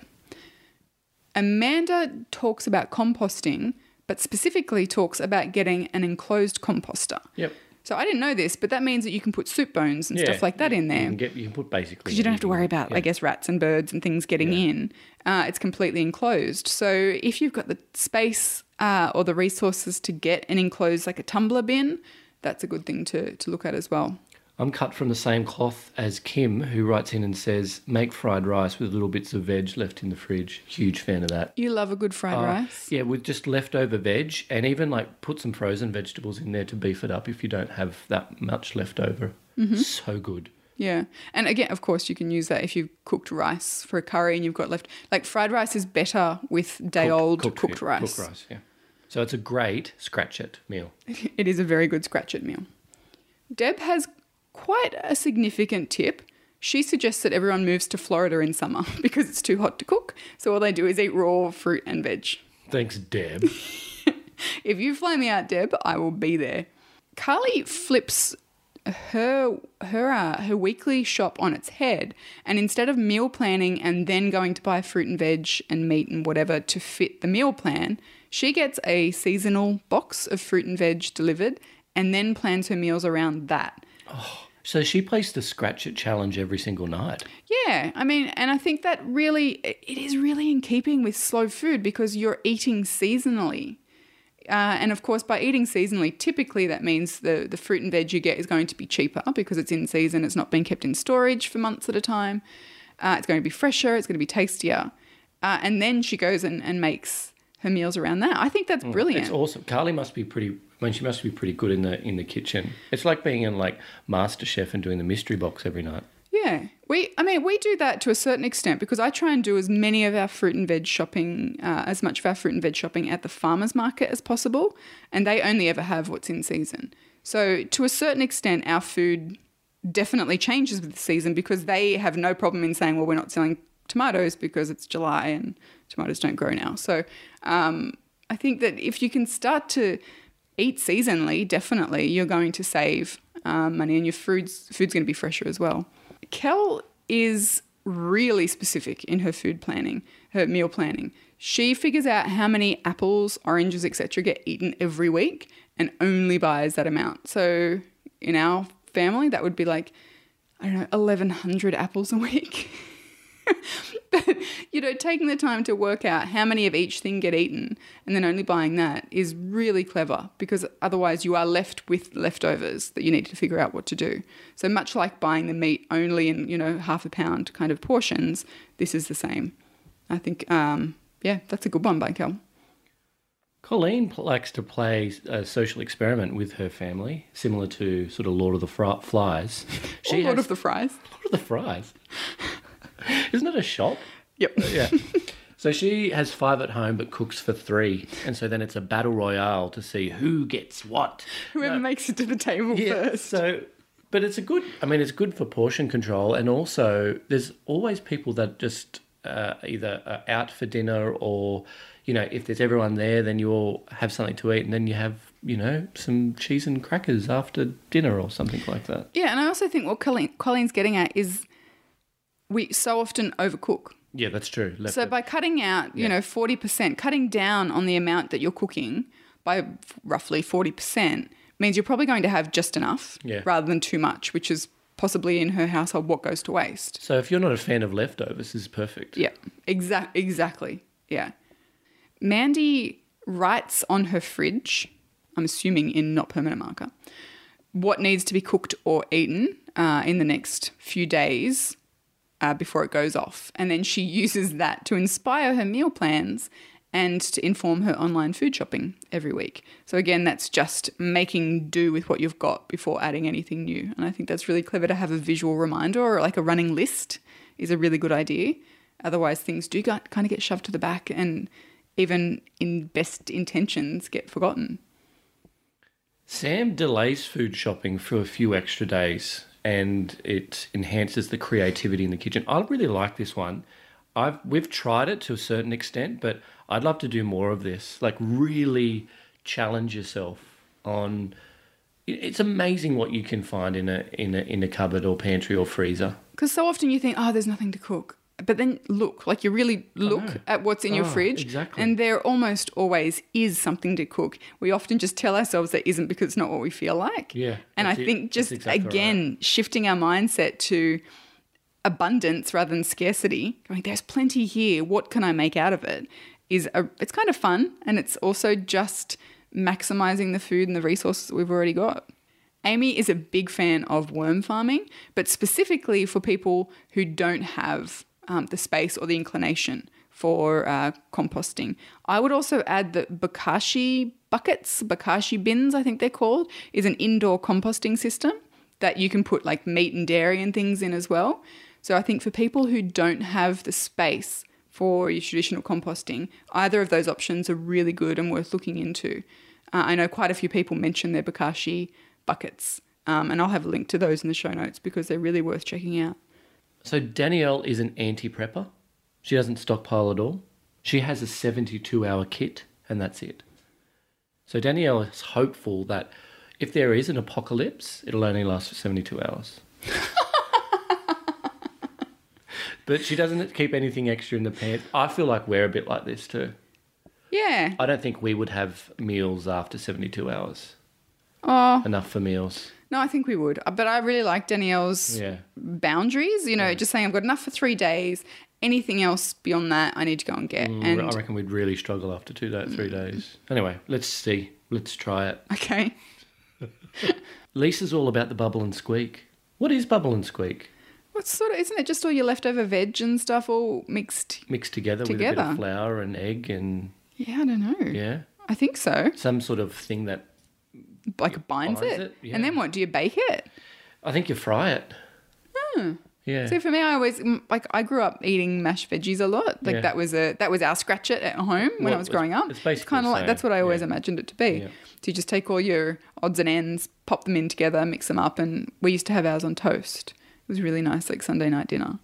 Amanda talks about composting, but specifically talks about getting an enclosed composter. Yep. So I didn't know this, but that means that you can put soup bones and Yeah, stuff like that in You there can get you can put basically because you don't have to worry about, I guess, rats and birds and things getting Yeah. in. Uh, it's completely enclosed. So if you've got the space uh, or the resources to get an enclosed, like a tumbler bin, that's a good thing to, to look at as well. I'm cut from the same cloth as Kim, who writes in and says, "Make fried rice with little bits of veg left in the fridge." Huge fan of that. You love a good fried Uh, rice. Yeah, with just leftover veg, and even like put some frozen vegetables in there to beef it up if you don't have that much left over. Mm-hmm. So good. Yeah. And again, of course, you can use that if you've cooked rice for a curry and you've got left. Like fried rice is better with day old cooked, food- rice. Cooked rice, yeah. So it's a great scratch it meal. It is a very good scratch it meal. Deb has quite a significant tip. She suggests that everyone moves to Florida in summer because it's too hot to cook. So all they do is eat raw fruit and veg. Thanks, Deb. If you fly me out, Deb, I will be there. Carly flips her her uh, her weekly shop on its head, and instead of meal planning and then going to buy fruit and veg and meat and whatever to fit the meal plan, she gets a seasonal box of fruit and veg delivered, and then plans her meals around that. So she plays the scratch it challenge every single night. Yeah, I mean, and I think that really it is really in keeping with slow food because you're eating seasonally. Uh, and of course, by eating seasonally, typically that means the, the fruit and veg you get is going to be cheaper because it's in season, it's not being kept in storage for months at a time. Uh, it's going to be fresher, it's going to be tastier. Uh, and then she goes and, and makes her meals around that. I think that's brilliant. It's awesome. Carly must be pretty. I mean, she must be pretty good in the in the kitchen. It's like being in like Master Chef and doing the mystery box every night. Yeah, we. I mean, we do that to a certain extent because I try and do as many of our fruit and veg shopping, uh, as much of our fruit and veg shopping at the farmers market as possible, and they only ever have what's in season. So to a certain extent, our food definitely changes with the season because they have no problem in saying, well, we're not selling tomatoes because it's July and tomatoes don't grow now. So um, I think that if you can start to eat seasonally, definitely you're going to save um, money and your food's food's going to be fresher as well. Kel is really specific in her food planning, her meal planning. She figures out how many apples, oranges, etc. get eaten every week and only buys that amount. So in our family, that would be like I don't know, 1100 apples a week. but you know, taking the time to work out how many of each thing get eaten and then only buying that is really clever because otherwise you are left with leftovers that you need to figure out what to do. So much like buying the meat only in, you know, half a pound kind of portions, this is the same. I think um yeah, that's a good one by Kel. Colleen likes to play a social experiment with her family, similar to sort of Lord of the Fri- Flies. Or Lord has- of the Fries. Lord of the Fries. Isn't it a shop? Yep. yeah. So she has five at home but cooks for three. And so then it's a battle royale to see who gets what. Whoever makes it to the table first. So, but it's a good, I mean, it's good for portion control. And also, there's always people that just uh, either are out for dinner or, you know, if there's everyone there, then you all have something to eat and then you have, you know, some cheese and crackers after dinner or something like that. Yeah, and I also think what Colleen, Colleen's getting at is we so often overcook. Yeah, that's true. Left So by cutting out, you Yeah. know, 40%, cutting down on the amount that you're cooking by roughly 40% means you're probably going to have just enough Yeah. rather than too much, which is possibly in her household what goes to waste. so if you're not a fan of leftovers, this is perfect. Yeah, exact, exactly. Yeah. Mandy writes on her fridge, I'm assuming in not permanent marker, what needs to be cooked or eaten uh, in the next few days uh, before it goes off. And then she uses that to inspire her meal plans and to inform her online food shopping every week. So, again, that's just making do with what you've got before adding anything new. And I think that's really clever to have a visual reminder or like a running list is a really good idea. Otherwise, things do got, kind of get shoved to the back and even in best intentions get forgotten. Sam delays food shopping for a few extra days and it enhances the creativity in the kitchen. I really like this one. I've we've tried it to a certain extent, but I'd love to do more of this. Like really challenge yourself on it's amazing what you can find in a in a in a cupboard or pantry or freezer. Because so often you think, oh, there's nothing to cook. But then look, like you really look at what's in your Oh, fridge, exactly. and there almost always is something to cook. We often just tell ourselves there isn't because it's not what we feel like. Yeah, And I it. think just exactly right. again, shifting our mindset to abundance rather than scarcity, going, there's plenty here. What can I make out of it? Is a, it's kind of fun, and it's also just maximizing the food and the resources we've already got. Amy is a big fan of worm farming, but specifically for people who don't have um, the space or the inclination for uh, composting. I would also add that Bokashi buckets, Bokashi bins, I think they're called, is an indoor composting system that you can put like meat and dairy and things in as well. So I think for people who don't have the space for your traditional composting, either of those options are really good and worth looking into. Uh, I know quite a few people mention their Bokashi buckets, um, and I'll have a link to those in the show notes because they're really worth checking out. So Danielle is an anti-prepper. She doesn't stockpile at all. She has a 72-hour kit, and that's it. So Danielle is hopeful that if there is an apocalypse, it'll only last for 72 hours. but she doesn't keep anything extra in the pants. I feel like we're a bit like this too. Yeah. I don't think we would have meals after 72 hours. Oh, Enough for meals. No, I think we would. Uh, But I really like Danielle's Yeah. boundaries, you know, just saying I've got enough for three days. Anything else beyond that, I need to go and get. Mm, and I reckon we'd really struggle after two days, three days. Anyway, let's see. Let's try it. okay. Lisa's all about the bubble and squeak. What is bubble and squeak? What sort of isn't it just all your leftover veg and stuff all mixed? Mixed together, with a bit of flour and egg and Yeah, I don't know. yeah, I think so. some sort of thing that Like binds, binds it. it, yeah. And then what? Do you bake it? I think you fry it. Hmm. Yeah. So for me, I always like I grew up eating mashed veggies a lot. Like Yeah. that was a that was our scratch it at home when Well, I was growing up. it's basically kind of like that's what I always yeah. imagined it to be. Yeah. So you just take all your odds and ends, pop them in together, mix them up, and we used to have ours on toast. It was really nice, like Sunday night dinner.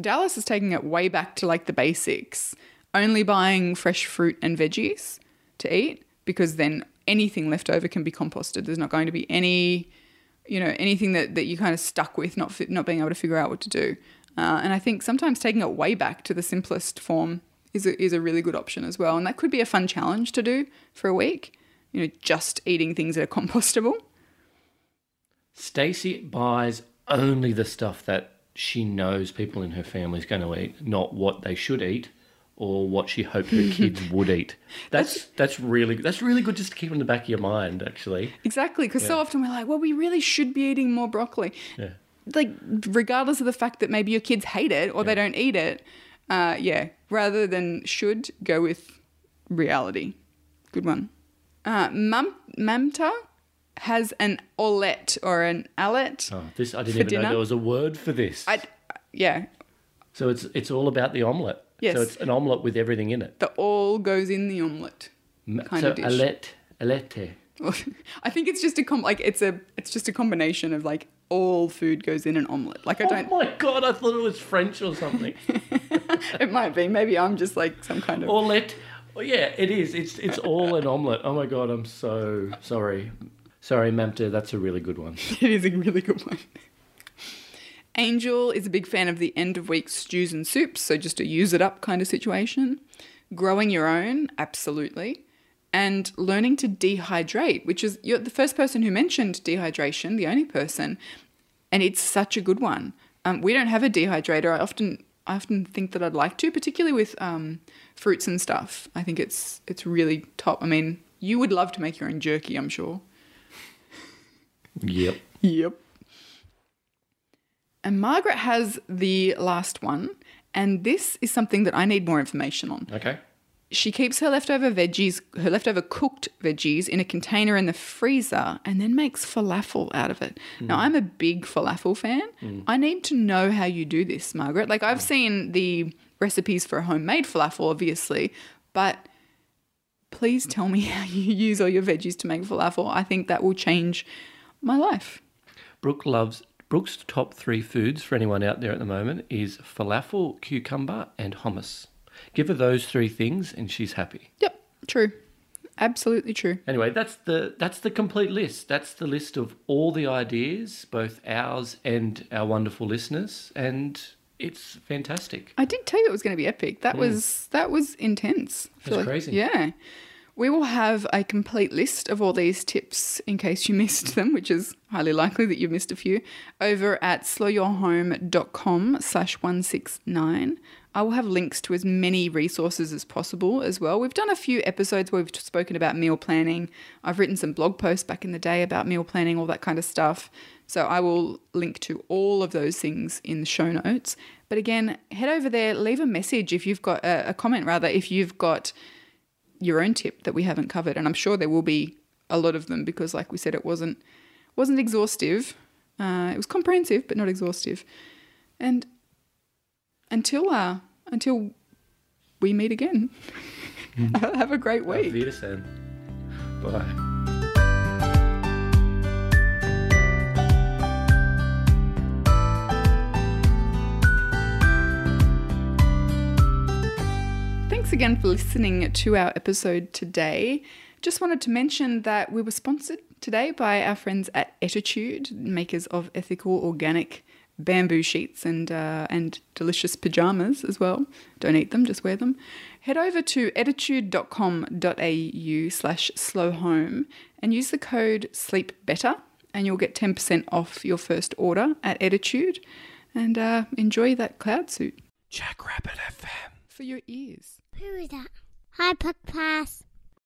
Dallas is taking it way back to like the basics, only buying fresh fruit and veggies to eat because then anything left over can be composted. There's not going to be any, you know, anything that, that you're kind of stuck with, not fi- not being able to figure out what to do. Uh, and I think sometimes taking it way back to the simplest form is a, is a really good option as well. And that could be a fun challenge to do for a week. You know, just eating things that are compostable. Stacey buys only the stuff that she knows people in her family is going to eat, not what they should eat or what she hoped her kids would eat. That's that's really that's really good just to keep in the back of your mind. Actually, Exactly, because so often we're like, well, we really should be eating more broccoli. yeah. Like, regardless of the fact that maybe your kids hate it or they don't eat it, uh, yeah, rather than should, go with reality. Good one. Uh, Mam- Mamta has an olet or an allet. Oh, this I didn't even dinner? know there was a word for this. I, yeah, So it's it's all about the omelette. Yes. So it's an omelette with everything in it. The all goes in the omelette. Kind so of dish. alette, alette. I think it's just a com- like it's a it's just a combination of like all food goes in an omelette. Like I Oh don't. Oh my god! I thought it was French or something. it might be. Maybe I'm just like some kind of. Omelette. Oh, yeah, it is. It's it's all an omelette. Oh my god! I'm so sorry. Sorry, Mamta. That's a really good one. it is a really good one. Angel is a big fan of the end of week stews and soups, so just a use it up kind of situation. Growing your own, absolutely. And learning to dehydrate, which is you're the first person who mentioned dehydration, the only person, and it's such a good one. Um, we don't have a dehydrator. I often I often think that I'd like to, particularly with um, fruits and stuff. I think it's it's really top. I mean, you would love to make your own jerky, I'm sure. Yep. Yep. And Margaret has the last one, and this is something that I need more information on. Okay. She keeps her leftover veggies, her leftover cooked veggies, in a container in the freezer and then makes falafel out of it. Hmm. Now, I'm a big falafel fan. Hmm. I need to know how you do this, Margaret. Like, I've hmm. seen the recipes for a homemade falafel, obviously, but please tell me how you use all your veggies to make falafel. I think that will change my life. Brooke loves Brooke's top three foods for anyone out there at the moment is falafel, cucumber, and hummus. Give her those three things, and she's happy. Yep, true. Absolutely true. Anyway, that's the that's the complete list. That's the list of all the ideas, both ours and our wonderful listeners, and it's fantastic. I did tell you it was going to be epic. That hmm. was that was intense. That's crazy. Yeah. We will have a complete list of all these tips in case you missed them, which is highly likely that you've missed a few, over at slowyourhome.com slash 169. I will have links to as many resources as possible as well. We've done a few episodes where we've spoken about meal planning. I've written some blog posts back in the day about meal planning, all that kind of stuff. So I will link to all of those things in the show notes. But again, head over there, leave a message if you've got a, a comment, rather, if you've got your own tip that we haven't covered. And I'm sure there will be a lot of them because, like we said, it wasn't wasn't exhaustive. Uh, it was comprehensive, but not exhaustive. And until uh, until we meet again, have a great Auf week. Wiedersehen. Bye. Thanks again for listening to our episode today. Just wanted to mention that we were sponsored today by our friends at Ettitude, makers of ethical organic bamboo sheets and uh, and delicious pajamas as well. Don't eat them, just wear them. Head over to ettitude.com.au slash slow home and use the code sleep better and you'll get 10% off your first order at Ettitude and uh, enjoy that cloud suit Jackrabbit FM. for your ears. Who is that? Hi, Podcast.